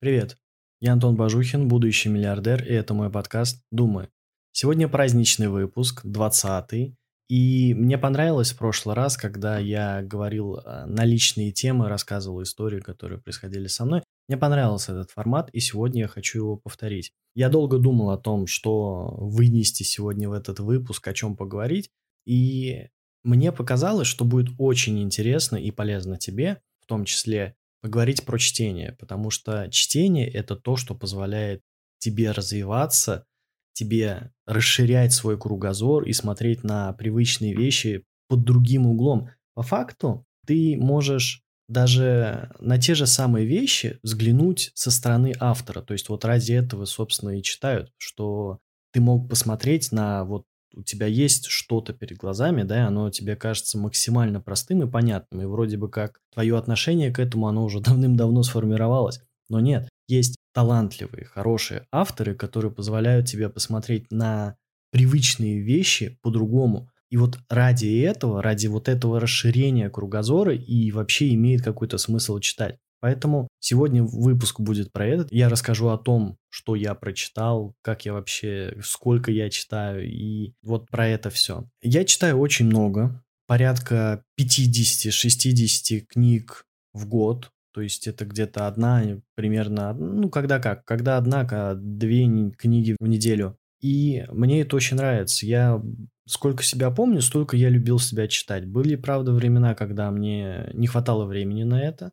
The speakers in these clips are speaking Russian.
Привет, я Антон Бажухин, будущий миллиардер, и это мой подкаст «Думы». Сегодня праздничный выпуск, 20-й, и мне понравилось в прошлый раз, когда я говорил на личные темы, рассказывал истории, которые происходили со мной. Мне понравился этот формат, и сегодня я хочу его повторить. Я долго думал о том, что вынести сегодня в этот выпуск, о чем поговорить, и мне показалось, что будет очень интересно и полезно тебе, в том числе поговорить про чтение, потому что чтение – это то, что позволяет тебе развиваться, тебе расширять свой кругозор и смотреть на привычные вещи под другим углом. По факту ты можешь даже на те же самые вещи взглянуть со стороны автора. То есть вот ради этого, собственно, и читают, что ты мог посмотреть на вот у тебя есть что-то перед глазами, да, и оно тебе кажется максимально простым и понятным, и вроде бы как твое отношение к этому, оно уже давным-давно сформировалось. Но нет, есть талантливые, хорошие авторы, которые позволяют тебе посмотреть на привычные вещи по-другому. И вот ради этого, ради вот этого расширения кругозора и вообще имеет какой-то смысл читать. Поэтому сегодня выпуск будет про это. Я расскажу о том, что я прочитал, как я вообще, сколько я читаю, и вот про это все. Я читаю очень много, порядка 50-60 книг в год. То есть это где-то одна, примерно, ну когда как, когда одна, когда две книги в неделю. И мне это очень нравится. Я сколько себя помню, столько я любил себя читать. Были, правда, времена, когда мне не хватало времени на это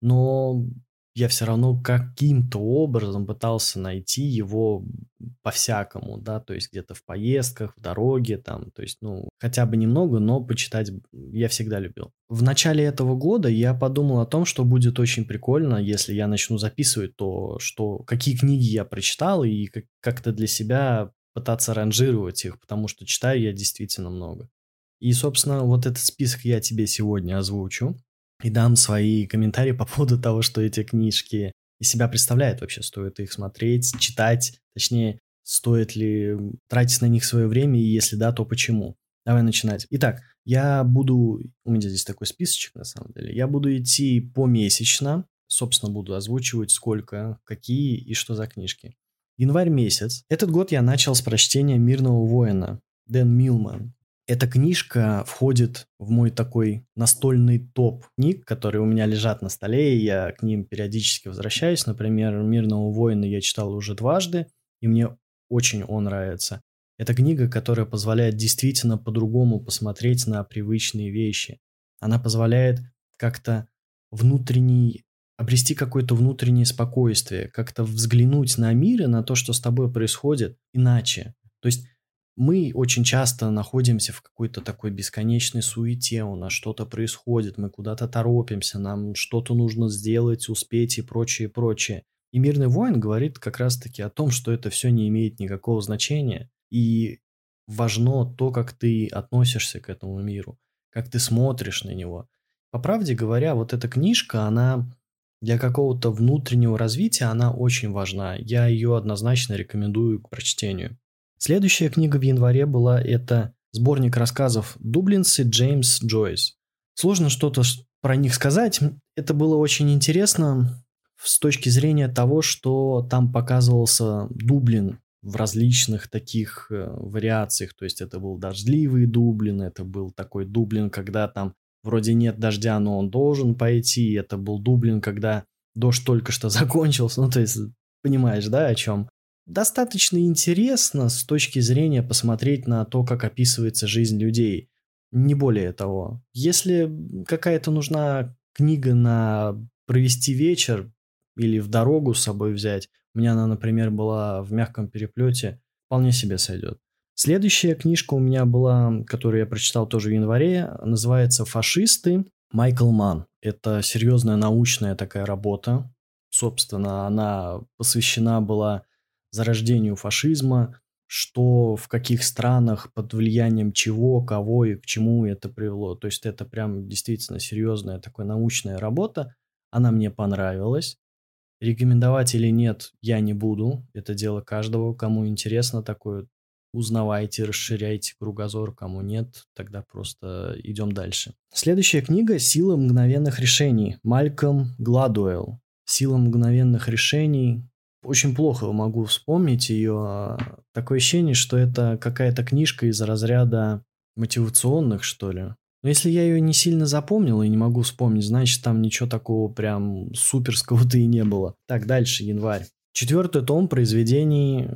но я все равно каким-то образом пытался найти его по-всякому, да, то есть где-то в поездках, в дороге, там, то есть, ну, хотя бы немного, но почитать я всегда любил. В начале этого года я подумал о том, что будет очень прикольно, если я начну записывать то, что, какие книги я прочитал, и как-то для себя пытаться ранжировать их, потому что читаю я действительно много. И, собственно, вот этот список я тебе сегодня озвучу и дам свои комментарии по поводу того, что эти книжки из себя представляют вообще, стоит их смотреть, читать, точнее, стоит ли тратить на них свое время, и если да, то почему. Давай начинать. Итак, я буду, у меня здесь такой списочек на самом деле, я буду идти помесячно, собственно, буду озвучивать сколько, какие и что за книжки. Январь месяц. Этот год я начал с прочтения «Мирного воина» Дэн Милман. Эта книжка входит в мой такой настольный топ книг, которые у меня лежат на столе, и я к ним периодически возвращаюсь. Например, «Мирного воина» я читал уже дважды, и мне очень он нравится. Это книга, которая позволяет действительно по-другому посмотреть на привычные вещи. Она позволяет как-то внутренний обрести какое-то внутреннее спокойствие, как-то взглянуть на мир и на то, что с тобой происходит, иначе. То есть мы очень часто находимся в какой-то такой бесконечной суете, у нас что-то происходит, мы куда-то торопимся, нам что-то нужно сделать, успеть и прочее, прочее. И мирный воин говорит как раз-таки о том, что это все не имеет никакого значения, и важно то, как ты относишься к этому миру, как ты смотришь на него. По правде говоря, вот эта книжка, она для какого-то внутреннего развития, она очень важна. Я ее однозначно рекомендую к прочтению. Следующая книга в январе была это сборник рассказов Дублинсы Джеймс Джойс. Сложно что-то про них сказать. Это было очень интересно с точки зрения того, что там показывался Дублин в различных таких э, вариациях. То есть это был дождливый Дублин, это был такой Дублин, когда там вроде нет дождя, но он должен пойти. Это был Дублин, когда дождь только что закончился. Ну, то есть, понимаешь, да, о чем? Достаточно интересно с точки зрения посмотреть на то, как описывается жизнь людей. Не более того. Если какая-то нужна книга на провести вечер или в дорогу с собой взять, у меня она, например, была в мягком переплете, вполне себе сойдет. Следующая книжка у меня была, которую я прочитал тоже в январе, называется «Фашисты» Майкл Ман. Это серьезная научная такая работа. Собственно, она посвящена была зарождению фашизма, что в каких странах, под влиянием чего, кого и к чему это привело. То есть это прям действительно серьезная такая научная работа. Она мне понравилась. Рекомендовать или нет, я не буду. Это дело каждого. Кому интересно такое, узнавайте, расширяйте кругозор. Кому нет, тогда просто идем дальше. Следующая книга «Сила мгновенных решений» Мальком Гладуэлл. Сила мгновенных решений. Очень плохо могу вспомнить ее. Такое ощущение, что это какая-то книжка из разряда мотивационных, что ли. Но если я ее не сильно запомнил и не могу вспомнить, значит, там ничего такого прям суперского-то и не было. Так, дальше, январь. Четвертый том произведений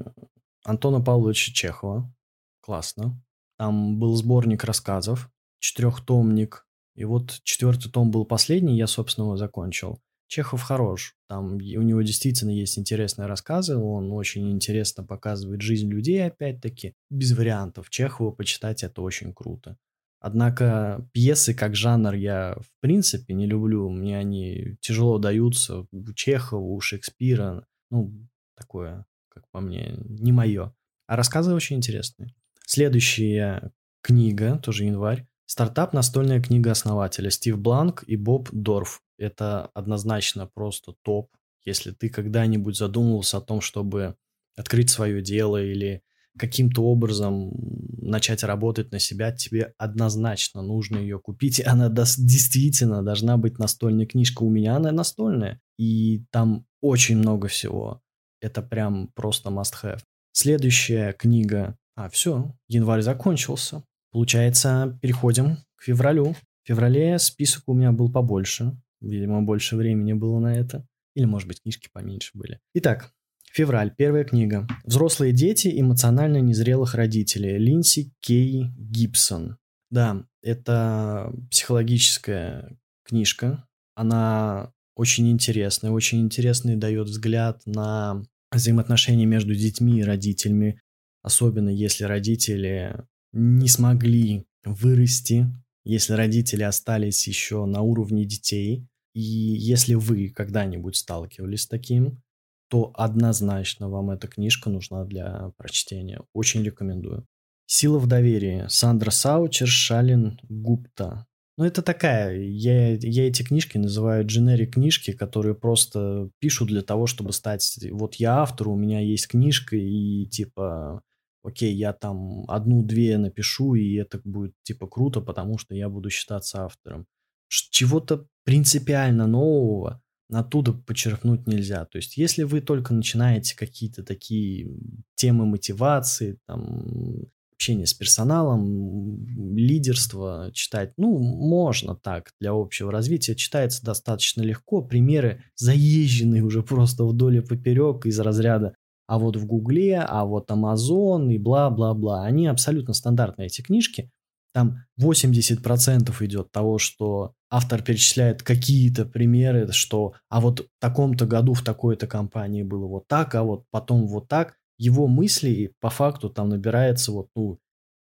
Антона Павловича Чехова. Классно. Там был сборник рассказов, четырехтомник. И вот четвертый том был последний, я, собственно, его закончил. Чехов хорош. Там у него действительно есть интересные рассказы, он очень интересно показывает жизнь людей, опять-таки, без вариантов. Чехова почитать это очень круто. Однако пьесы как жанр я в принципе не люблю. Мне они тяжело даются. У Чехова, у Шекспира. Ну, такое, как по мне, не мое. А рассказы очень интересные. Следующая книга, тоже январь. Стартап «Настольная книга основателя» Стив Бланк и Боб Дорф. Это однозначно просто топ. Если ты когда-нибудь задумывался о том, чтобы открыть свое дело или каким-то образом начать работать на себя, тебе однозначно нужно ее купить. И она действительно должна быть настольная книжка. У меня она настольная. И там очень много всего. Это прям просто must have. Следующая книга. А, все, январь закончился. Получается, переходим к февралю. В феврале список у меня был побольше. Видимо, больше времени было на это. Или, может быть, книжки поменьше были. Итак, Февраль. Первая книга. Взрослые дети эмоционально незрелых родителей. Линси Кей Гибсон. Да, это психологическая книжка. Она очень интересная, очень интересный дает взгляд на взаимоотношения между детьми и родителями, особенно если родители не смогли вырасти, если родители остались еще на уровне детей, и если вы когда-нибудь сталкивались с таким, то однозначно вам эта книжка нужна для прочтения. Очень рекомендую. «Сила в доверии». Сандра Саучер, Шалин Гупта. Ну, это такая, я, я эти книжки называю дженерик книжки, которые просто пишут для того, чтобы стать... Вот я автор, у меня есть книжка, и типа, окей, я там одну-две напишу, и это будет типа круто, потому что я буду считаться автором. Чего-то принципиально нового оттуда почерпнуть нельзя. То есть, если вы только начинаете какие-то такие темы мотивации, там, общение с персоналом, лидерство читать, ну, можно так, для общего развития. Читается достаточно легко. Примеры заезженные уже просто вдоль и поперек из разряда а вот в Гугле, а вот Amazon и бла-бла-бла. Они абсолютно стандартные, эти книжки. Там 80% идет того, что автор перечисляет какие-то примеры, что а вот в таком-то году в такой-то компании было вот так, а вот потом вот так. Его мысли по факту там набирается вот ну,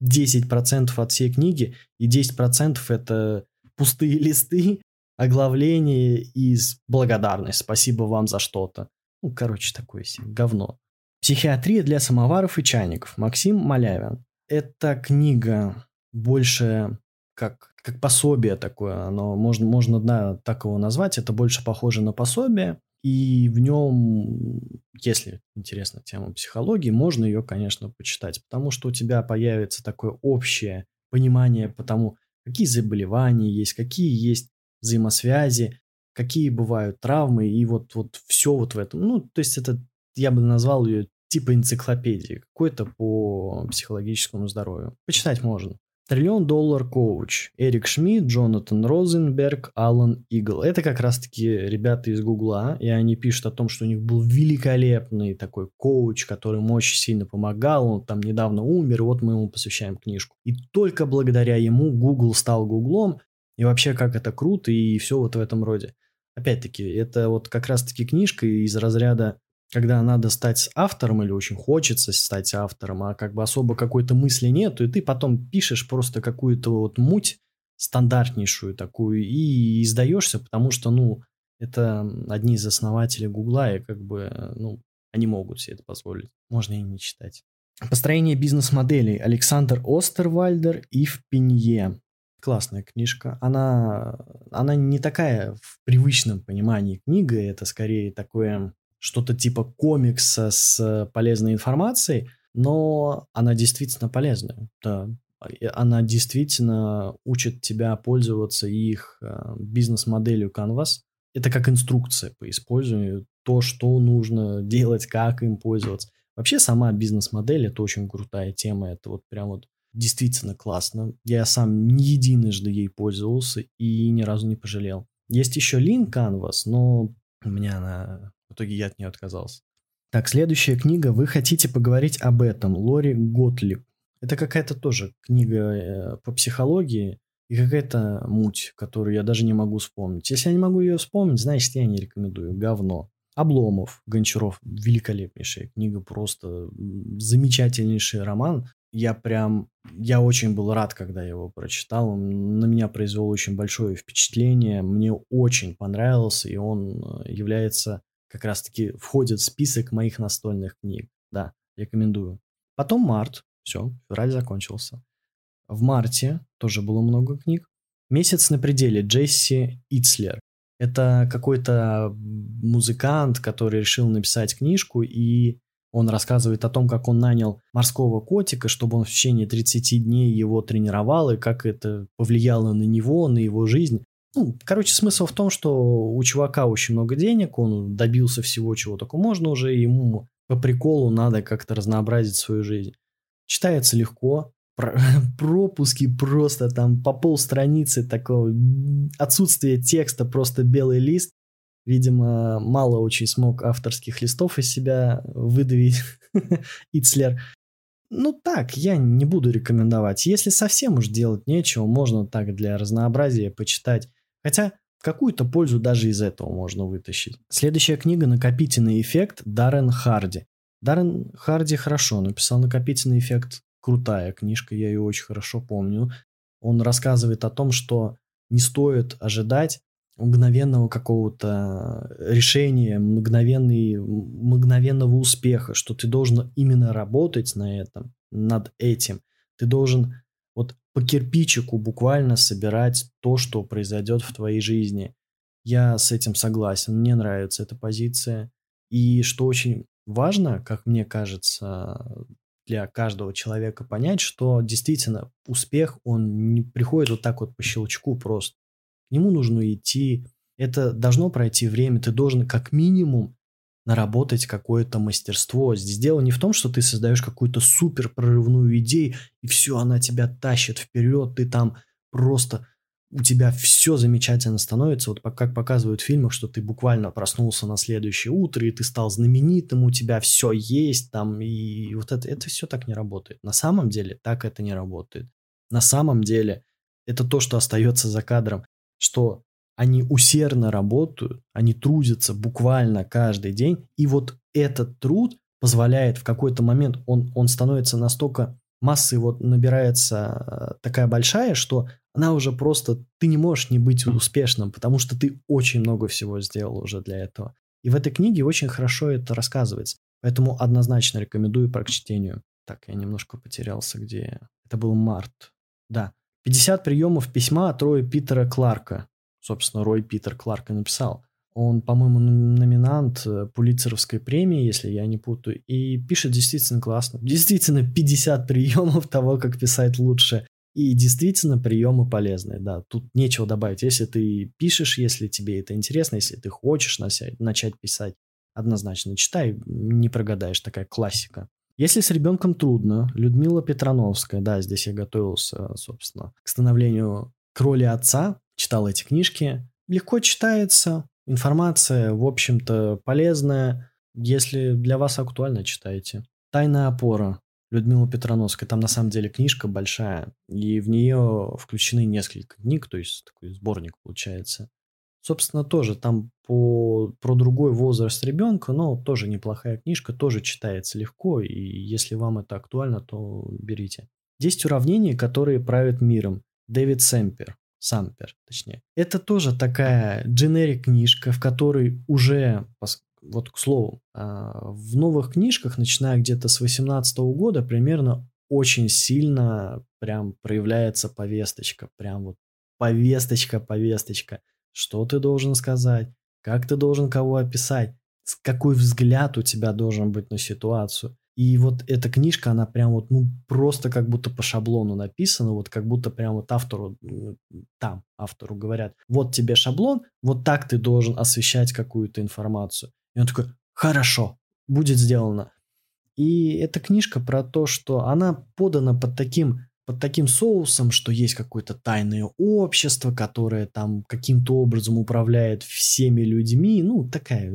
10% от всей книги, и 10% это пустые листы, оглавление и благодарность. Спасибо вам за что-то. Ну, короче, такое себе говно. Психиатрия для самоваров и чайников. Максим Малявин. Эта книга больше как, как пособие такое, оно можно, можно да, так его назвать, это больше похоже на пособие, и в нем, если интересна тема психологии, можно ее, конечно, почитать, потому что у тебя появится такое общее понимание по тому, какие заболевания есть, какие есть взаимосвязи, какие бывают травмы, и вот, вот все вот в этом. Ну, то есть это, я бы назвал ее типа энциклопедии, какой-то по психологическому здоровью. Почитать можно. Триллион доллар коуч. Эрик Шмидт, Джонатан Розенберг, Алан Игл. Это как раз-таки ребята из Гугла, и они пишут о том, что у них был великолепный такой коуч, который им очень сильно помогал, он там недавно умер, вот мы ему посвящаем книжку. И только благодаря ему Google стал Гуглом, и вообще как это круто, и все вот в этом роде. Опять-таки, это вот как раз-таки книжка из разряда когда надо стать автором или очень хочется стать автором, а как бы особо какой-то мысли нету, и ты потом пишешь просто какую-то вот муть стандартнейшую такую и издаешься, потому что, ну, это одни из основателей Гугла, и как бы, ну, они могут себе это позволить. Можно и не читать. Построение бизнес-моделей. Александр Остервальдер и в Пенье. Классная книжка. Она, она не такая в привычном понимании книга, это скорее такое что-то типа комикса с полезной информацией, но она действительно полезная. Да. Она действительно учит тебя пользоваться их э, бизнес-моделью Canvas. это как инструкция по использованию, то, что нужно делать, как им пользоваться. Вообще сама бизнес-модель – это очень крутая тема, это вот прям вот действительно классно. Я сам не единожды ей пользовался и ни разу не пожалел. Есть еще Lean Canvas, но у меня она... В итоге я от нее отказался. Так, следующая книга. Вы хотите поговорить об этом. Лори Готлиб. Это какая-то тоже книга э, по психологии и какая-то муть, которую я даже не могу вспомнить. Если я не могу ее вспомнить, значит, я не рекомендую. Говно. Обломов, Гончаров, великолепнейшая книга, просто замечательнейший роман. Я прям, я очень был рад, когда я его прочитал. Он на меня произвел очень большое впечатление. Мне очень понравился, и он э, является как раз-таки входит в список моих настольных книг. Да, рекомендую. Потом март. Все, февраль закончился. В марте тоже было много книг. Месяц на пределе Джесси Ицлер. Это какой-то музыкант, который решил написать книжку, и он рассказывает о том, как он нанял морского котика, чтобы он в течение 30 дней его тренировал, и как это повлияло на него, на его жизнь. Ну, короче, смысл в том, что у чувака очень много денег, он добился всего, чего только можно уже, ему по приколу надо как-то разнообразить свою жизнь. Читается легко, пропуски просто там по полстраницы такого, отсутствие текста, просто белый лист. Видимо, мало очень смог авторских листов из себя выдавить Ицлер. Ну так, я не буду рекомендовать. Если совсем уж делать нечего, можно так для разнообразия почитать Хотя какую-то пользу даже из этого можно вытащить. Следующая книга «Накопительный эффект» Даррен Харди. Даррен Харди хорошо написал «Накопительный эффект». Крутая книжка, я ее очень хорошо помню. Он рассказывает о том, что не стоит ожидать мгновенного какого-то решения, мгновенный, мгновенного успеха, что ты должен именно работать на этом, над этим. Ты должен вот по кирпичику буквально собирать то, что произойдет в твоей жизни. Я с этим согласен, мне нравится эта позиция. И что очень важно, как мне кажется, для каждого человека понять, что действительно успех, он не приходит вот так вот по щелчку просто. К нему нужно идти, это должно пройти время, ты должен как минимум наработать какое-то мастерство. Здесь дело не в том, что ты создаешь какую-то супер прорывную идею, и все, она тебя тащит вперед, ты там просто у тебя все замечательно становится, вот как показывают в фильмах, что ты буквально проснулся на следующее утро, и ты стал знаменитым, у тебя все есть там, и вот это, это все так не работает. На самом деле так это не работает. На самом деле это то, что остается за кадром, что они усердно работают, они трудятся буквально каждый день, и вот этот труд позволяет в какой-то момент, он, он становится настолько, массы вот набирается э, такая большая, что она уже просто, ты не можешь не быть успешным, потому что ты очень много всего сделал уже для этого. И в этой книге очень хорошо это рассказывается. Поэтому однозначно рекомендую к чтению. Так, я немножко потерялся, где... Это был март. Да. 50 приемов письма от Роя Питера Кларка собственно, Рой Питер Кларк и написал. Он, по-моему, номинант э, Пулитцеровской премии, если я не путаю, и пишет действительно классно. Действительно 50 приемов того, как писать лучше. И действительно приемы полезные, да, тут нечего добавить. Если ты пишешь, если тебе это интересно, если ты хочешь начать писать, однозначно читай, не прогадаешь, такая классика. Если с ребенком трудно, Людмила Петрановская, да, здесь я готовился, собственно, к становлению к роли отца, читал эти книжки. Легко читается, информация, в общем-то, полезная. Если для вас актуально, читайте. «Тайная опора» Людмила Петроновская. Там на самом деле книжка большая, и в нее включены несколько книг, то есть такой сборник получается. Собственно, тоже там по, про другой возраст ребенка, но тоже неплохая книжка, тоже читается легко, и если вам это актуально, то берите. 10 уравнений, которые правят миром. Дэвид Сэмпер. Сампер, точнее. Это тоже такая дженерик книжка, в которой уже, вот к слову, а, в новых книжках, начиная где-то с 18 года, примерно очень сильно прям проявляется повесточка, прям вот повесточка, повесточка. Что ты должен сказать, как ты должен кого описать, какой взгляд у тебя должен быть на ситуацию. И вот эта книжка, она прям вот, ну, просто как будто по шаблону написана, вот как будто прям вот автору, там автору говорят, вот тебе шаблон, вот так ты должен освещать какую-то информацию. И он такой, хорошо, будет сделано. И эта книжка про то, что она подана под таким, под таким соусом, что есть какое-то тайное общество, которое там каким-то образом управляет всеми людьми. Ну, такая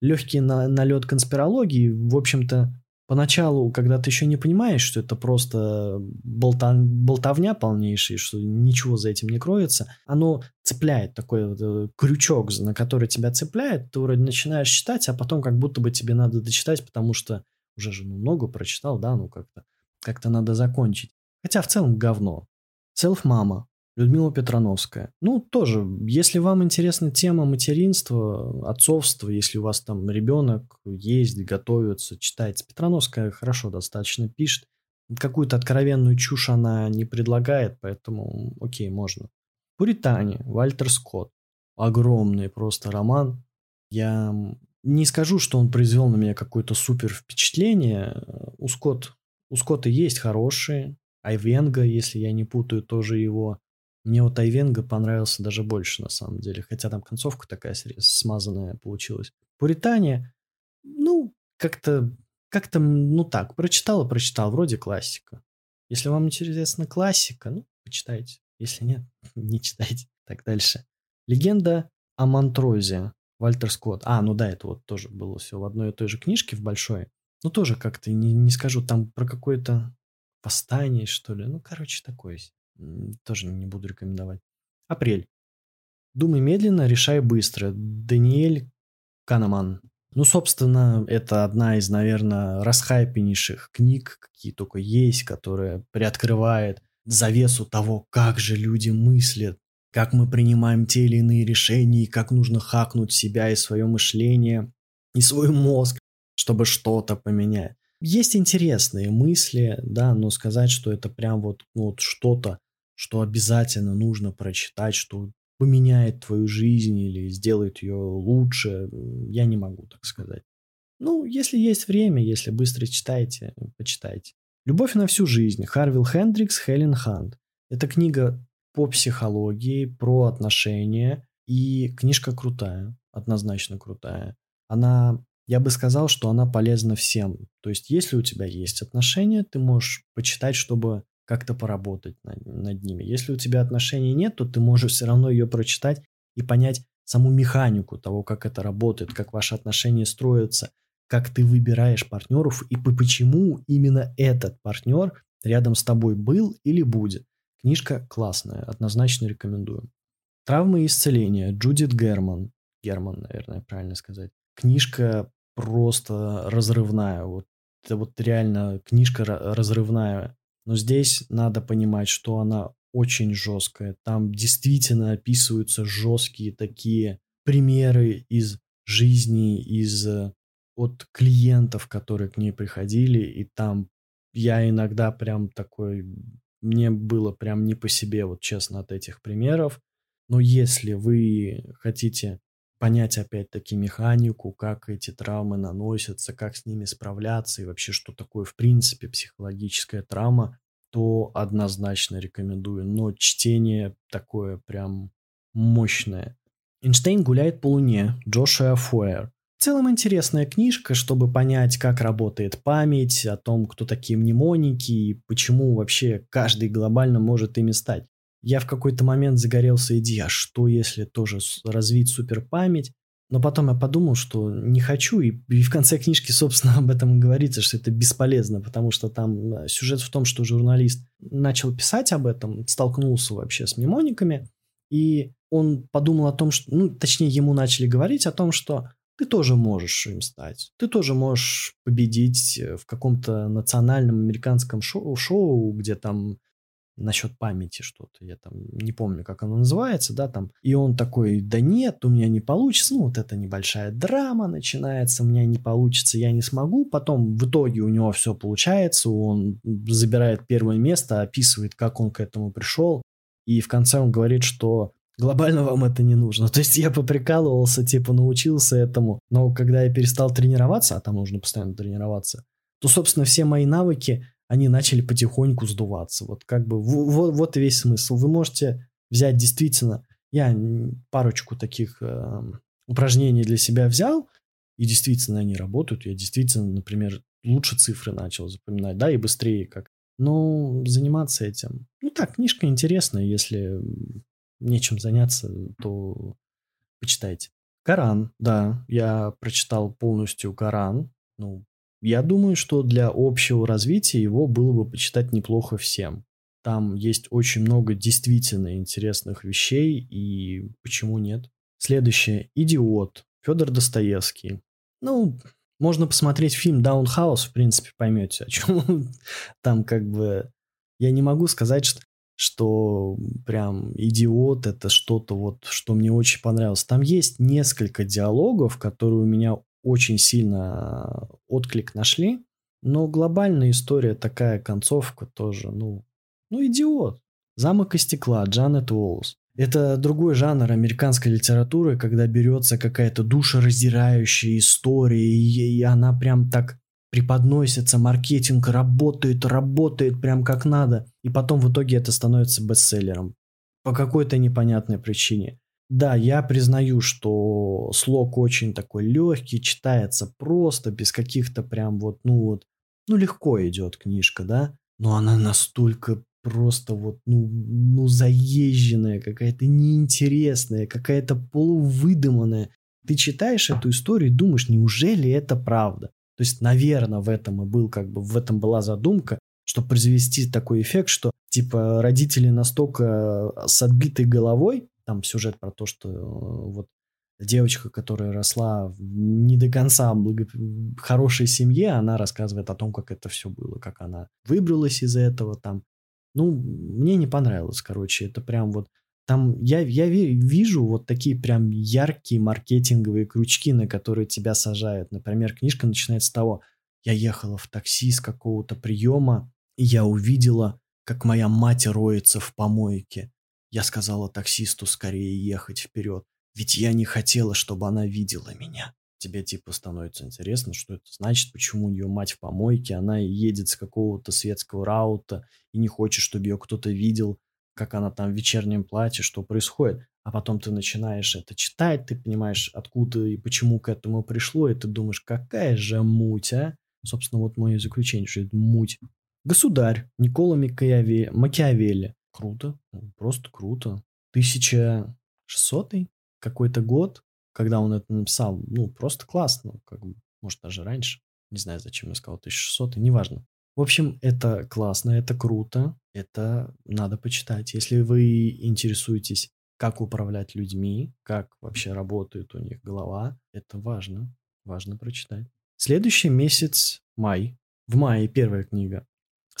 легкий на, налет конспирологии. В общем-то, поначалу, когда ты еще не понимаешь, что это просто болта, болтовня полнейшая, что ничего за этим не кроется, оно цепляет такой вот э, крючок, на который тебя цепляет, ты вроде начинаешь читать, а потом как будто бы тебе надо дочитать, потому что уже же ну, много прочитал, да, ну как-то как-то надо закончить. Хотя в целом говно. Селф-мама. Людмила Петрановская. Ну, тоже, если вам интересна тема материнства, отцовства, если у вас там ребенок есть, готовится, читайте. Петрановская хорошо достаточно пишет. Какую-то откровенную чушь она не предлагает, поэтому окей, можно. Пуритане, Вальтер Скотт. Огромный просто роман. Я не скажу, что он произвел на меня какое-то супер впечатление. У, Скотт, у Скотта есть хорошие. Айвенга, если я не путаю, тоже его. Мне вот Айвенга понравился даже больше, на самом деле. Хотя там концовка такая смазанная получилась. Пуритане, ну, как-то, как-то, ну так, прочитал прочитал, вроде классика. Если вам интересна классика, ну, почитайте. Если нет, не читайте. Так дальше. Легенда о Монтрозе. Вальтер Скотт. А, ну да, это вот тоже было все в одной и той же книжке, в большой. Ну, тоже как-то, не, не скажу, там про какое-то восстание, что ли. Ну, короче, такое. Тоже не буду рекомендовать. Апрель. Думай медленно, решай быстро. Даниэль Канаман. Ну, собственно, это одна из, наверное, расхайпеннейших книг, какие только есть, которая приоткрывает завесу того, как же люди мыслят, как мы принимаем те или иные решения, и как нужно хакнуть себя и свое мышление, и свой мозг, чтобы что-то поменять. Есть интересные мысли, да, но сказать, что это прям вот, вот что-то, что обязательно нужно прочитать, что поменяет твою жизнь или сделает ее лучше, я не могу так сказать. Ну, если есть время, если быстро читаете, почитайте. «Любовь на всю жизнь» Харвилл Хендрикс, Хелен Хант. Это книга по психологии, про отношения, и книжка крутая, однозначно крутая. Она, я бы сказал, что она полезна всем. То есть, если у тебя есть отношения, ты можешь почитать, чтобы как-то поработать над, над ними. Если у тебя отношений нет, то ты можешь все равно ее прочитать и понять саму механику того, как это работает, как ваши отношения строятся, как ты выбираешь партнеров и почему именно этот партнер рядом с тобой был или будет. Книжка классная, однозначно рекомендую. Травмы и исцеление. Джудит Герман. Герман, наверное, правильно сказать. Книжка просто разрывная. Вот это вот реально книжка разрывная. Но здесь надо понимать, что она очень жесткая. Там действительно описываются жесткие такие примеры из жизни, из э, от клиентов, которые к ней приходили, и там я иногда прям такой, мне было прям не по себе, вот честно, от этих примеров. Но если вы хотите понять опять-таки механику, как эти травмы наносятся, как с ними справляться и вообще, что такое в принципе психологическая травма, то однозначно рекомендую. Но чтение такое прям мощное. Эйнштейн гуляет по луне. Джошуа Фуэр. В целом интересная книжка, чтобы понять, как работает память, о том, кто такие мнемоники и почему вообще каждый глобально может ими стать. Я в какой-то момент загорелся идеей, а что если тоже развить суперпамять? Но потом я подумал, что не хочу, и, и в конце книжки, собственно, об этом и говорится, что это бесполезно, потому что там э, сюжет в том, что журналист начал писать об этом, столкнулся вообще с мнемониками, и он подумал о том, что, ну, точнее, ему начали говорить о том, что ты тоже можешь им стать. Ты тоже можешь победить э, в каком-то национальном американском шоу, шоу где там насчет памяти что-то, я там не помню, как оно называется, да, там, и он такой, да нет, у меня не получится, ну, вот эта небольшая драма начинается, у меня не получится, я не смогу, потом в итоге у него все получается, он забирает первое место, описывает, как он к этому пришел, и в конце он говорит, что глобально вам это не нужно. То есть я поприкалывался, типа научился этому, но когда я перестал тренироваться, а там нужно постоянно тренироваться, то, собственно, все мои навыки, они начали потихоньку сдуваться. Вот как бы вот, вот весь смысл. Вы можете взять действительно, я парочку таких э, упражнений для себя взял, и действительно они работают. Я действительно, например, лучше цифры начал запоминать, да, и быстрее как. Но заниматься этим, ну так, книжка интересная, если нечем заняться, то почитайте. Коран, да, я прочитал полностью Коран. Ну, я думаю, что для общего развития его было бы почитать неплохо всем. Там есть очень много действительно интересных вещей, и почему нет? Следующее. «Идиот». Федор Достоевский. Ну, можно посмотреть фильм «Даунхаус», в принципе, поймете, о чем там как бы... Я не могу сказать, что, что прям «Идиот» — это что-то вот, что мне очень понравилось. Там есть несколько диалогов, которые у меня очень сильно отклик нашли, но глобальная история такая, концовка тоже, ну, ну, идиот. «Замок из стекла» Джанет Уоллс. Это другой жанр американской литературы, когда берется какая-то душераздирающая история, и, и она прям так преподносится, маркетинг работает, работает прям как надо. И потом в итоге это становится бестселлером. По какой-то непонятной причине. Да, я признаю, что слог очень такой легкий, читается просто, без каких-то прям вот, ну вот, ну легко идет книжка, да, но она настолько просто вот, ну, ну заезженная, какая-то неинтересная, какая-то полувыдуманная. Ты читаешь эту историю и думаешь, неужели это правда? То есть, наверное, в этом и был, как бы, в этом была задумка, чтобы произвести такой эффект, что, типа, родители настолько с отбитой головой, там сюжет про то, что э, вот девочка, которая росла не до конца благо... хорошей семье, она рассказывает о том, как это все было, как она выбралась из этого, там, ну, мне не понравилось, короче. Это прям вот... Там я, я вижу вот такие прям яркие маркетинговые крючки, на которые тебя сажают. Например, книжка начинается с того, я ехала в такси с какого-то приема, и я увидела, как моя мать роется в помойке. Я сказала таксисту скорее ехать вперед, ведь я не хотела, чтобы она видела меня тебе типа становится интересно, что это значит, почему у нее мать в помойке, она едет с какого-то светского раута и не хочет, чтобы ее кто-то видел, как она там в вечернем платье, что происходит. А потом ты начинаешь это читать, ты понимаешь, откуда и почему к этому пришло, и ты думаешь, какая же муть, а? Собственно, вот мое заключение, что это муть. Государь Никола Макиавелли. Круто, просто круто. 1600 какой-то год, когда он это написал, ну, просто классно, как бы, может, даже раньше. Не знаю, зачем я сказал 1600, и неважно. В общем, это классно, это круто, это надо почитать. Если вы интересуетесь, как управлять людьми, как вообще работает у них голова, это важно, важно прочитать. Следующий месяц – май. В мае первая книга.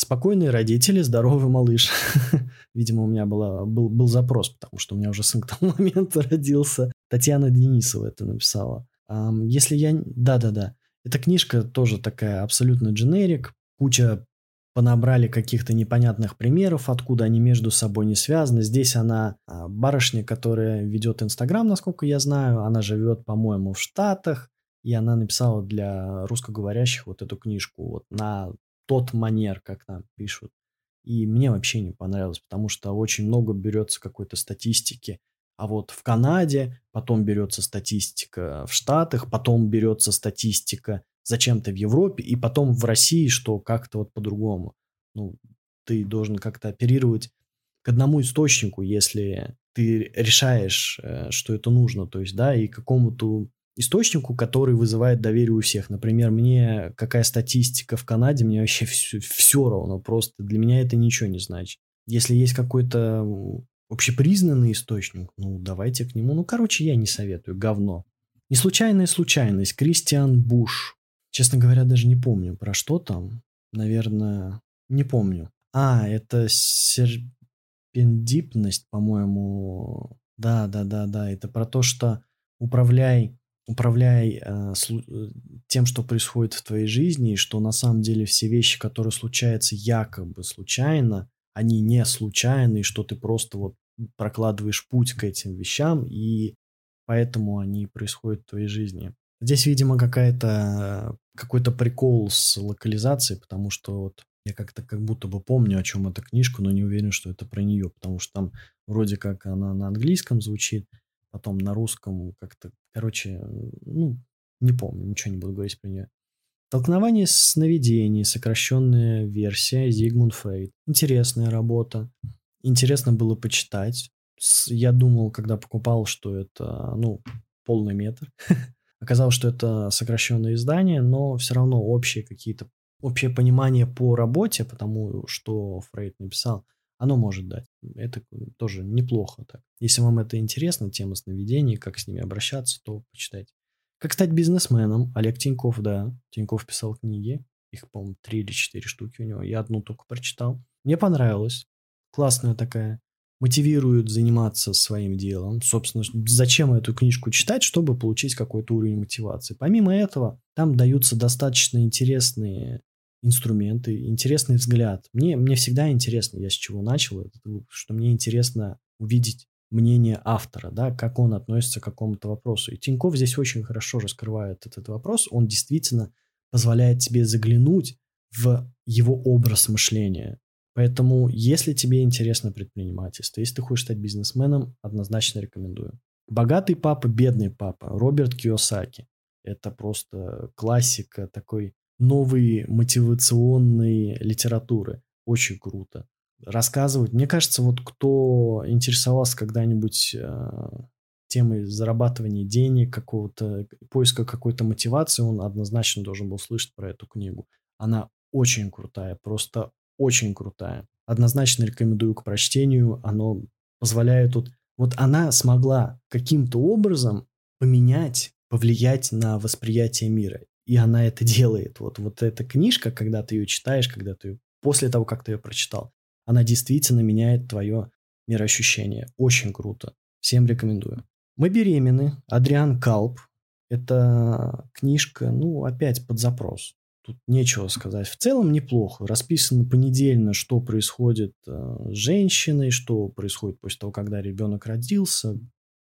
Спокойные родители, здоровый малыш. Видимо, у меня была, был, был запрос, потому что у меня уже сын к тому моменту родился. Татьяна Денисова это написала. Если я... Да-да-да. Эта книжка тоже такая абсолютно дженерик. Куча понабрали каких-то непонятных примеров, откуда они между собой не связаны. Здесь она а, барышня, которая ведет Инстаграм, насколько я знаю. Она живет, по-моему, в Штатах. И она написала для русскоговорящих вот эту книжку вот на тот манер, как там пишут. И мне вообще не понравилось, потому что очень много берется какой-то статистики. А вот в Канаде потом берется статистика в Штатах, потом берется статистика зачем-то в Европе, и потом в России, что как-то вот по-другому. Ну, ты должен как-то оперировать к одному источнику, если ты решаешь, э, что это нужно, то есть, да, и какому-то источнику, который вызывает доверие у всех. Например, мне какая статистика в Канаде, мне вообще все, все равно, просто для меня это ничего не значит. Если есть какой-то общепризнанный источник, ну, давайте к нему. Ну, короче, я не советую, говно. Неслучайная случайность, Кристиан Буш. Честно говоря, даже не помню, про что там. Наверное, не помню. А, это серпендипность, по-моему. Да, да, да, да. Это про то, что управляй управляй э, слу- тем, что происходит в твоей жизни, и что на самом деле все вещи, которые случаются якобы случайно, они не случайны, и что ты просто вот прокладываешь путь к этим вещам, и поэтому они происходят в твоей жизни. Здесь, видимо, какая-то какой-то прикол с локализацией, потому что вот я как-то как будто бы помню, о чем эта книжка, но не уверен, что это про нее, потому что там вроде как она на английском звучит, потом на русском как-то, короче, ну, не помню, ничего не буду говорить про нее. Толкнование сновидений, сокращенная версия Зигмунд Фрейд. Интересная работа. Интересно было почитать. Я думал, когда покупал, что это, ну, полный метр. Оказалось, что это сокращенное издание, но все равно общие какие-то общее понимание по работе, потому что Фрейд написал, оно может дать. Это тоже неплохо так. Если вам это интересно, тема сновидений, как с ними обращаться, то почитайте. Как стать бизнесменом? Олег Тиньков, да. Тиньков писал книги. Их, по-моему, три или четыре штуки у него. Я одну только прочитал. Мне понравилось. Классная такая мотивируют заниматься своим делом. Собственно, зачем эту книжку читать, чтобы получить какой-то уровень мотивации. Помимо этого, там даются достаточно интересные инструменты, интересный взгляд. Мне, мне всегда интересно, я с чего начал что мне интересно увидеть мнение автора, да, как он относится к какому-то вопросу. И Тиньков здесь очень хорошо раскрывает этот вопрос. Он действительно позволяет тебе заглянуть в его образ мышления. Поэтому, если тебе интересно предпринимательство, если ты хочешь стать бизнесменом, однозначно рекомендую. «Богатый папа, бедный папа» Роберт Киосаки. Это просто классика такой новой мотивационной литературы. Очень круто. Рассказывать. Мне кажется, вот кто интересовался когда-нибудь э, темой зарабатывания денег, какого-то поиска какой-то мотивации, он однозначно должен был слышать про эту книгу. Она очень крутая, просто очень крутая. Однозначно рекомендую к прочтению. Оно позволяет тут... Вот она смогла каким-то образом поменять, повлиять на восприятие мира. И она это делает. Вот, вот эта книжка, когда ты ее читаешь, когда ты после того, как ты ее прочитал, она действительно меняет твое мироощущение. Очень круто. Всем рекомендую. Мы беременны. Адриан Калп. Это книжка, ну, опять под запрос тут нечего сказать. В целом неплохо. Расписано понедельно, что происходит э, с женщиной, что происходит после того, когда ребенок родился.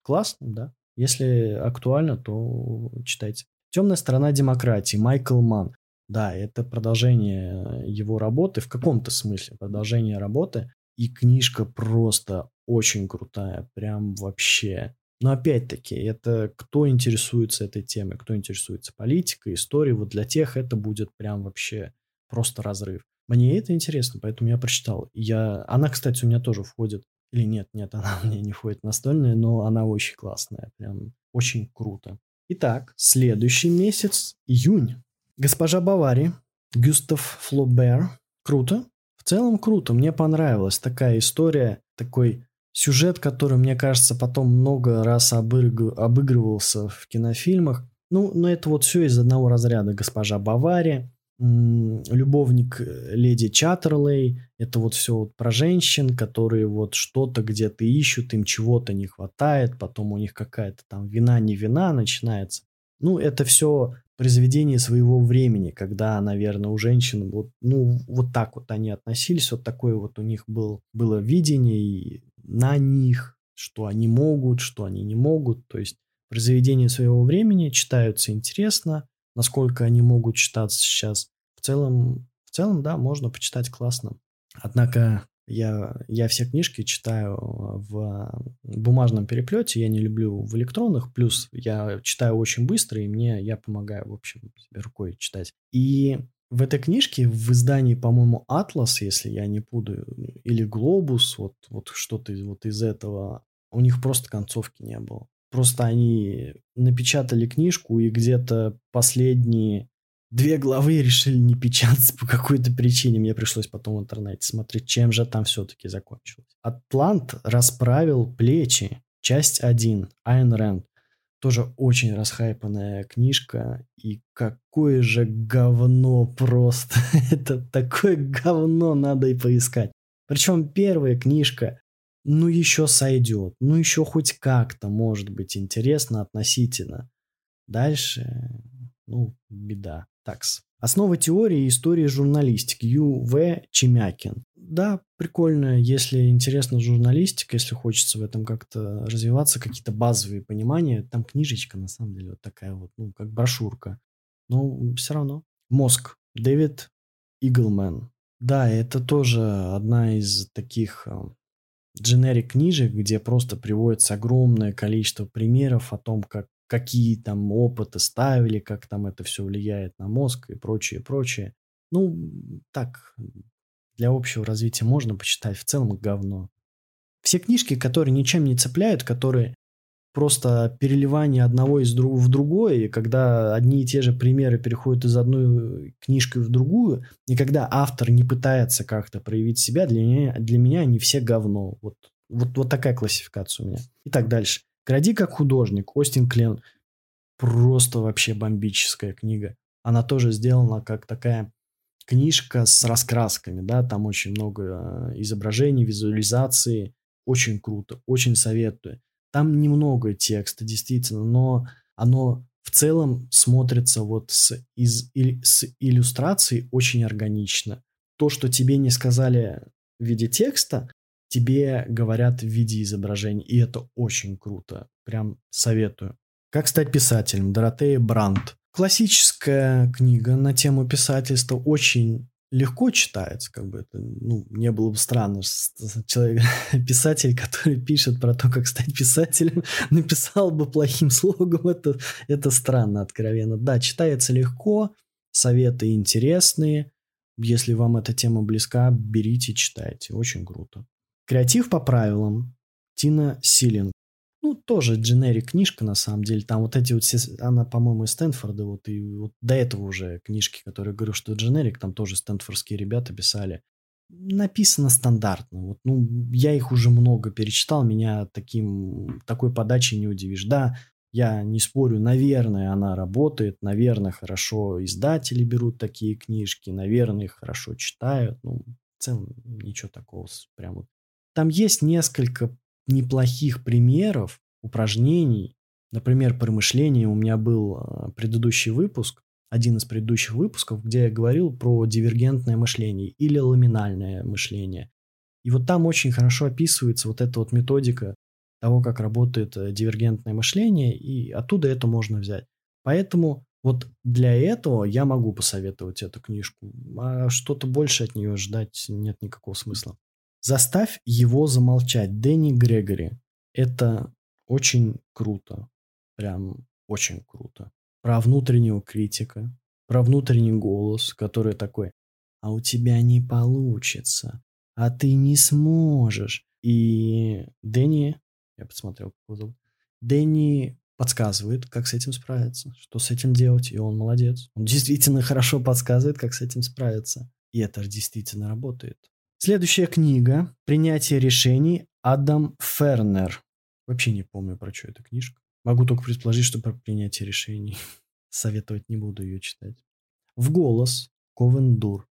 Классно, да? Если актуально, то читайте. «Темная сторона демократии» Майкл Манн. Да, это продолжение его работы, в каком-то смысле продолжение работы. И книжка просто очень крутая, прям вообще. Но опять-таки, это кто интересуется этой темой, кто интересуется политикой, историей, вот для тех это будет прям вообще просто разрыв. Мне это интересно, поэтому я прочитал. Я... Она, кстати, у меня тоже входит. Или нет, нет, она меня не входит настольная, но она очень классная, прям очень круто. Итак, следующий месяц, июнь. Госпожа Бавари, Гюстав Флобер. Круто. В целом круто, мне понравилась такая история, такой Сюжет, который, мне кажется, потом много раз обыг... обыгрывался в кинофильмах. Ну, но это вот все из одного разряда. Госпожа Бавари, любовник э, леди Чаттерлей. Это вот все вот про женщин, которые вот что-то где-то ищут, им чего-то не хватает, потом у них какая-то там вина не вина начинается. Ну, это все произведение своего времени, когда, наверное, у женщин вот, ну, вот так вот они относились, вот такое вот у них был, было видение, и на них, что они могут, что они не могут. То есть произведения своего времени читаются интересно, насколько они могут читаться сейчас. В целом, в целом, да, можно почитать классно. Однако я, я все книжки читаю в бумажном переплете, я не люблю в электронных, плюс я читаю очень быстро, и мне, я помогаю, в общем, себе рукой читать. И в этой книжке, в издании, по-моему, «Атлас», если я не путаю, или «Глобус», вот, вот что-то вот из этого, у них просто концовки не было. Просто они напечатали книжку, и где-то последние две главы решили не печатать по какой-то причине. Мне пришлось потом в интернете смотреть, чем же там все-таки закончилось. «Атлант расправил плечи». Часть 1. Айн Рэнд. Тоже очень расхайпанная книжка. И какое же говно просто. Это такое говно надо и поискать. Причем первая книжка, ну еще сойдет. Ну еще хоть как-то может быть интересно относительно. Дальше, ну, беда. Такс. Основа теории и истории журналистики. Ю. В. Чемякин да, прикольно, если интересна журналистика, если хочется в этом как-то развиваться, какие-то базовые понимания. Там книжечка, на самом деле, вот такая вот, ну, как брошюрка. но все равно. Мозг. Дэвид Иглмен. Да, это тоже одна из таких дженерик книжек, где просто приводится огромное количество примеров о том, как какие там опыты ставили, как там это все влияет на мозг и прочее, прочее. Ну, так, для общего развития можно почитать, в целом говно. Все книжки, которые ничем не цепляют, которые просто переливание одного из друг в другое, и когда одни и те же примеры переходят из одной книжки в другую, и когда автор не пытается как-то проявить себя, для меня, для меня они все говно. Вот, вот, вот такая классификация у меня. Итак, дальше. «Гради как художник», Остин Клен. Просто вообще бомбическая книга. Она тоже сделана как такая книжка с раскрасками, да, там очень много э, изображений, визуализации, очень круто, очень советую. Там немного текста, действительно, но оно в целом смотрится вот с, из, с иллюстрацией очень органично. То, что тебе не сказали в виде текста, тебе говорят в виде изображений, и это очень круто. Прям советую. Как стать писателем? Доротея Брандт. Классическая книга на тему писательства очень легко читается, как бы это, ну, не было бы странно, человек, писатель, который пишет про то, как стать писателем, написал бы плохим слогом, это, это странно, откровенно. Да, читается легко, советы интересные, если вам эта тема близка, берите, читайте, очень круто. Креатив по правилам. Тина Силинг. Ну, тоже дженерик книжка, на самом деле. Там вот эти вот все... Она, по-моему, из Стэнфорда. Вот, и вот до этого уже книжки, которые говорю, что дженерик, там тоже стэнфордские ребята писали. Написано стандартно. Вот, ну, я их уже много перечитал, меня таким, такой подачей не удивишь. Да, я не спорю, наверное, она работает, наверное, хорошо издатели берут такие книжки, наверное, их хорошо читают. Ну, в целом, ничего такого прям вот. Там есть несколько неплохих примеров упражнений. Например, при мышлении у меня был а, предыдущий выпуск, один из предыдущих выпусков, где я говорил про дивергентное мышление или ламинальное мышление. И вот там очень хорошо описывается вот эта вот методика того, как работает э, дивергентное мышление, и оттуда это можно взять. Поэтому вот для этого я могу посоветовать эту книжку, а что-то больше от нее ждать нет никакого смысла. Заставь его замолчать. Дэнни Грегори. Это очень круто. Прям очень круто. Про внутреннего критика. Про внутренний голос, который такой, а у тебя не получится. А ты не сможешь. И Дэнни, я посмотрел, как его зовут. Дэнни подсказывает, как с этим справиться, что с этим делать, и он молодец. Он действительно хорошо подсказывает, как с этим справиться. И это действительно работает. Следующая книга «Принятие решений» Адам Фернер. Вообще не помню, про что эта книжка. Могу только предположить, что про принятие решений. Советовать не буду ее читать. В голос Ковен Дур.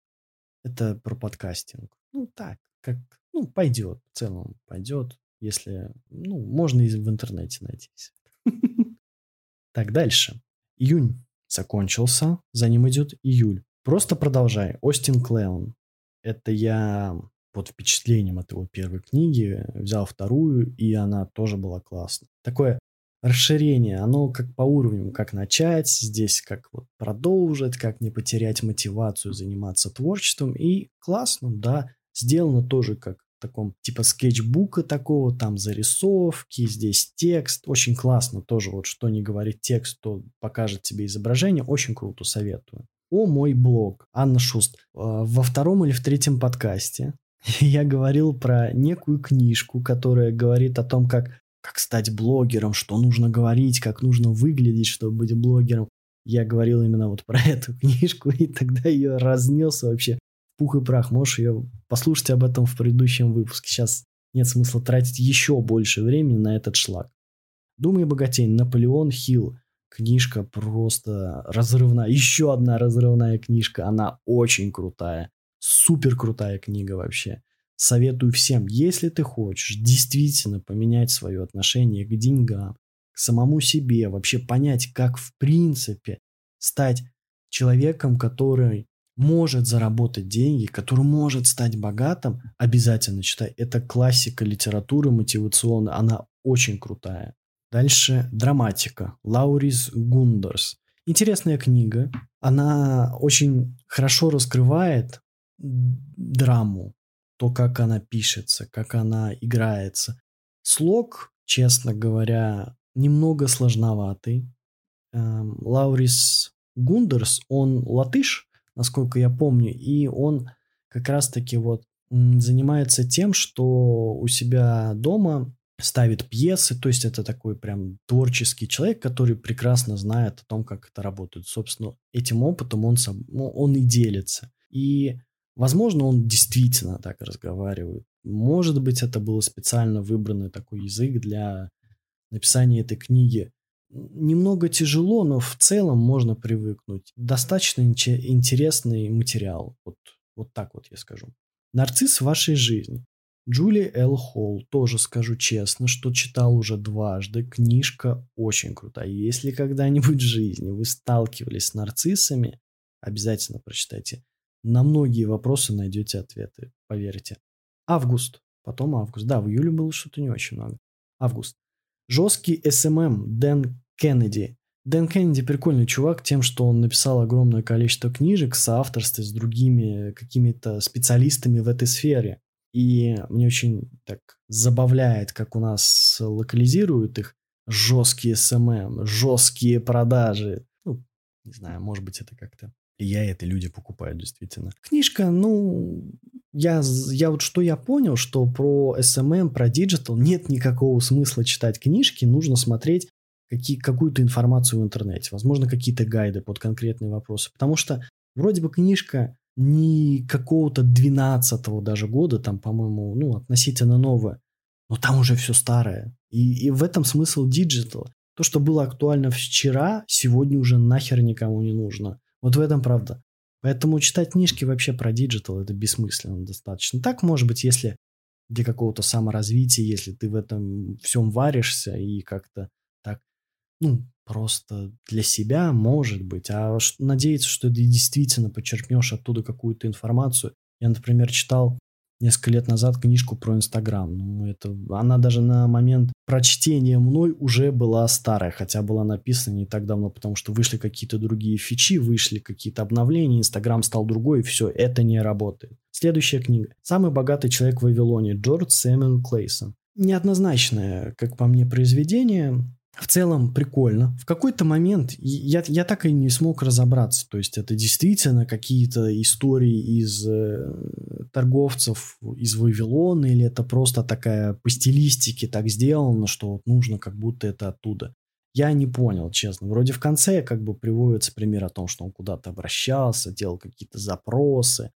Это про подкастинг. Ну, так, как, ну, пойдет. В целом пойдет. Если, ну, можно и в интернете найти. Так, дальше. Июнь закончился, за ним идет июль. Просто продолжай. Остин Клеон. Это я под впечатлением от его первой книги взял вторую, и она тоже была классная. Такое расширение, оно как по уровню, как начать, здесь как вот продолжить, как не потерять мотивацию заниматься творчеством. И классно, да, сделано тоже как в таком типа скетчбука такого, там зарисовки, здесь текст. Очень классно тоже, вот что не говорит текст, то покажет тебе изображение. Очень круто, советую о мой блог. Анна Шуст. А, во втором или в третьем подкасте я говорил про некую книжку, которая говорит о том, как, как стать блогером, что нужно говорить, как нужно выглядеть, чтобы быть блогером. Я говорил именно вот про эту книжку, и тогда ее разнес вообще в пух и прах. Можешь ее послушать об этом в предыдущем выпуске. Сейчас нет смысла тратить еще больше времени на этот шлак. Думай богатей. Наполеон Хилл. Книжка просто разрывная. Еще одна разрывная книжка. Она очень крутая. Супер крутая книга вообще. Советую всем, если ты хочешь действительно поменять свое отношение к деньгам, к самому себе, вообще понять, как в принципе стать человеком, который может заработать деньги, который может стать богатым, обязательно читай. Это классика литературы мотивационная, она очень крутая. Дальше драматика. Лаурис Гундерс. интересная книга. Она очень хорошо раскрывает драму, то, как она пишется, как она играется. Слог, честно говоря, немного сложноватый. Эм, Лаурис Гундерс, он латыш, насколько я помню, и он как раз-таки вот занимается тем, что у себя дома ставит пьесы, то есть это такой прям творческий человек, который прекрасно знает о том, как это работает. Собственно, этим опытом он, сам, ну, он и делится. И, возможно, он действительно так разговаривает. Может быть, это был специально выбранный такой язык для написания этой книги. Немного тяжело, но в целом можно привыкнуть. Достаточно интересный материал. Вот, вот так вот я скажу. Нарцисс в вашей жизни. Джули Л. Холл, тоже скажу честно, что читал уже дважды. Книжка очень крутая. Если когда-нибудь в жизни вы сталкивались с нарциссами, обязательно прочитайте. На многие вопросы найдете ответы, поверьте. Август. Потом август. Да, в июле было что-то не очень много. Август. Жесткий SMM. Дэн Кеннеди. Дэн Кеннеди прикольный чувак тем, что он написал огромное количество книжек в соавторстве с другими какими-то специалистами в этой сфере. И мне очень так забавляет, как у нас локализируют их жесткие SMM, жесткие продажи. Ну, не знаю, может быть, это как-то я это люди покупают действительно. Книжка, ну, я, я вот что я понял, что про SMM, про digital нет никакого смысла читать книжки, нужно смотреть какие, какую-то информацию в интернете, возможно, какие-то гайды под конкретные вопросы. Потому что вроде бы книжка не какого-то 12 даже года, там, по-моему, ну, относительно новая, но там уже все старое. И, и в этом смысл digital а. То, что было актуально вчера, сегодня уже нахер никому не нужно. Вот в этом правда. Поэтому читать книжки вообще про digital это бессмысленно достаточно. Так, может быть, если для какого-то саморазвития, если ты в этом всем варишься и как-то так, ну, просто для себя, может быть, а надеяться, что ты действительно почерпнешь оттуда какую-то информацию. Я, например, читал несколько лет назад книжку про Инстаграм. Ну, это, она даже на момент прочтения мной уже была старая, хотя была написана не так давно, потому что вышли какие-то другие фичи, вышли какие-то обновления, Инстаграм стал другой, и все, это не работает. Следующая книга. «Самый богатый человек в Вавилоне» Джордж Сэмюэл Клейсон. Неоднозначное, как по мне, произведение в целом прикольно. В какой-то момент я, я так и не смог разобраться. То есть это действительно какие-то истории из э, торговцев из Вавилона, или это просто такая по стилистике так сделано, что вот нужно как будто это оттуда. Я не понял, честно. Вроде в конце как бы приводится пример о том, что он куда-то обращался, делал какие-то запросы,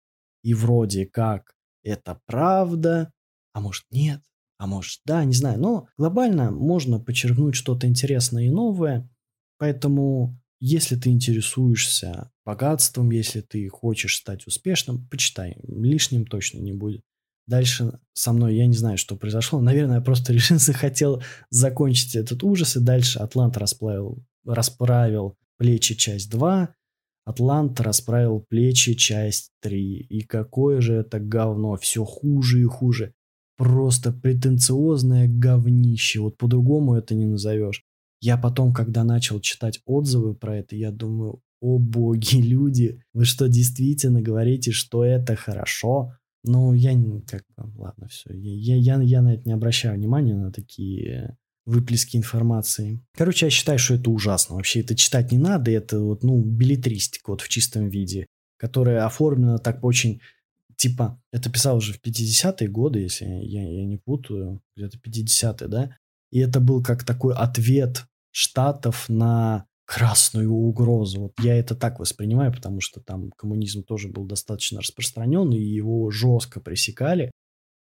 и вроде как это правда, а может нет а может, да, не знаю. Но глобально можно подчеркнуть что-то интересное и новое. Поэтому, если ты интересуешься богатством, если ты хочешь стать успешным, почитай. Лишним точно не будет. Дальше со мной, я не знаю, что произошло. Наверное, я просто решил, захотел закончить этот ужас. И дальше Атлант расправил, расправил плечи часть 2. Атлант расправил плечи часть 3. И какое же это говно. Все хуже и хуже просто претенциозное говнище. Вот по-другому это не назовешь. Я потом, когда начал читать отзывы про это, я думаю, о боги, люди, вы что, действительно говорите, что это хорошо? Ну, я не, как бы, ладно, все, я, я, я на это не обращаю внимания, на такие выплески информации. Короче, я считаю, что это ужасно. Вообще это читать не надо, это вот, ну, билетристика вот в чистом виде, которая оформлена так очень типа, это писал уже в 50-е годы, если я, я не путаю, где-то 50-е, да? И это был как такой ответ Штатов на красную угрозу. Вот я это так воспринимаю, потому что там коммунизм тоже был достаточно распространен, и его жестко пресекали.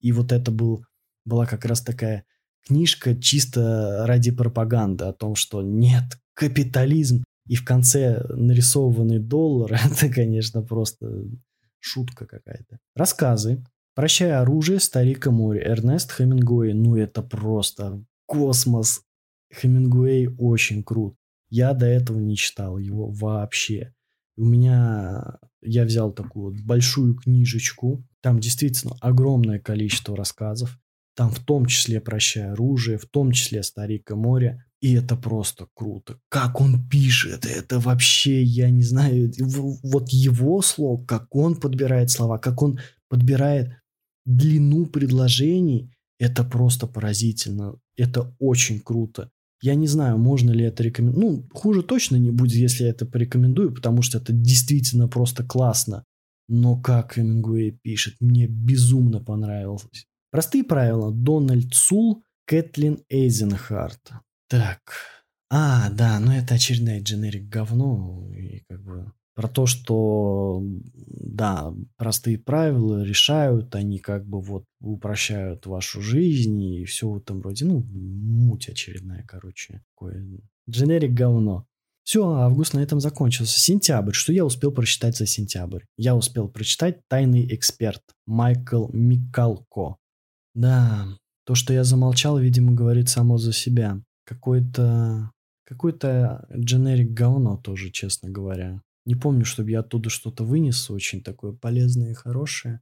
И вот это был, была как раз такая книжка чисто ради пропаганды о том, что нет, капитализм. И в конце нарисованный доллар, это, конечно, просто Шутка какая-то. Рассказы. «Прощай оружие, старик и море». Эрнест Хемингуэй. Ну, это просто космос. Хемингуэй очень крут. Я до этого не читал его вообще. У меня... Я взял такую вот большую книжечку. Там действительно огромное количество рассказов. Там в том числе «Прощай оружие», в том числе «Старик и море». И это просто круто. Как он пишет, это вообще, я не знаю, вот его слог, как он подбирает слова, как он подбирает длину предложений, это просто поразительно. Это очень круто. Я не знаю, можно ли это рекомендовать. Ну, хуже точно не будет, если я это порекомендую, потому что это действительно просто классно. Но как Хемингуэй пишет, мне безумно понравилось. Простые правила. Дональд Сул, Кэтлин Эйзенхарт. Так. А, да, ну это очередная дженерик говно. И как бы про то, что, да, простые правила решают, они как бы вот упрощают вашу жизнь и все в этом роде. Ну, муть очередная, короче. Такое дженерик говно. Все, август на этом закончился. Сентябрь. Что я успел прочитать за сентябрь? Я успел прочитать «Тайный эксперт» Майкл Микалко. Да, то, что я замолчал, видимо, говорит само за себя. Какой-то... Какой-то дженерик говно тоже, честно говоря. Не помню, чтобы я оттуда что-то вынес очень такое полезное и хорошее.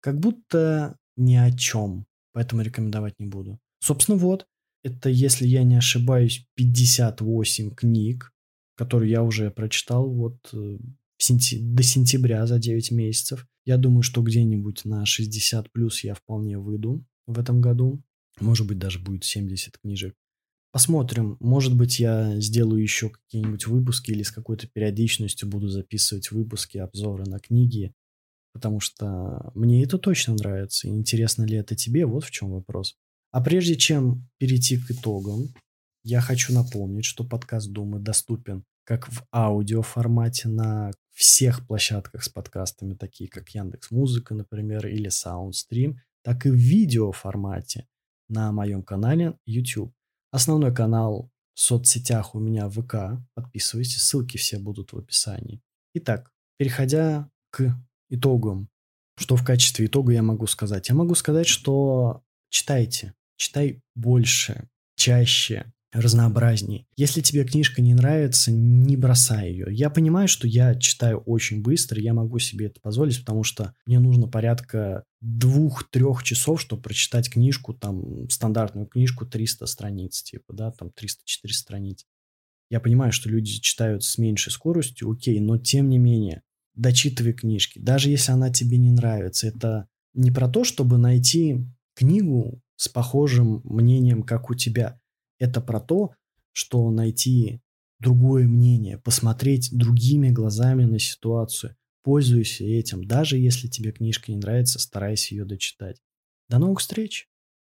Как будто ни о чем. Поэтому рекомендовать не буду. Собственно, вот. Это, если я не ошибаюсь, 58 книг, которые я уже прочитал вот э, сентя... до сентября за 9 месяцев. Я думаю, что где-нибудь на 60 плюс я вполне выйду в этом году. Может быть, даже будет 70 книжек. Посмотрим. Может быть, я сделаю еще какие-нибудь выпуски или с какой-то периодичностью буду записывать выпуски, обзоры на книги. Потому что мне это точно нравится. интересно ли это тебе? Вот в чем вопрос. А прежде чем перейти к итогам, я хочу напомнить, что подкаст Думы доступен как в аудиоформате на всех площадках с подкастами, такие как Яндекс Музыка, например, или Soundstream, так и в видеоформате на моем канале YouTube. Основной канал в соцсетях у меня ВК. Подписывайтесь, ссылки все будут в описании. Итак, переходя к итогам. Что в качестве итога я могу сказать? Я могу сказать, что читайте. Читай больше, чаще, разнообразнее. Если тебе книжка не нравится, не бросай ее. Я понимаю, что я читаю очень быстро, я могу себе это позволить, потому что мне нужно порядка двух-трех часов, чтобы прочитать книжку, там, стандартную книжку 300 страниц, типа, да, там 300-400 страниц. Я понимаю, что люди читают с меньшей скоростью, окей, но тем не менее, дочитывай книжки. Даже если она тебе не нравится, это не про то, чтобы найти книгу с похожим мнением, как у тебя. Это про то, что найти другое мнение, посмотреть другими глазами на ситуацию. Пользуйся этим. Даже если тебе книжка не нравится, старайся ее дочитать. До новых встреч!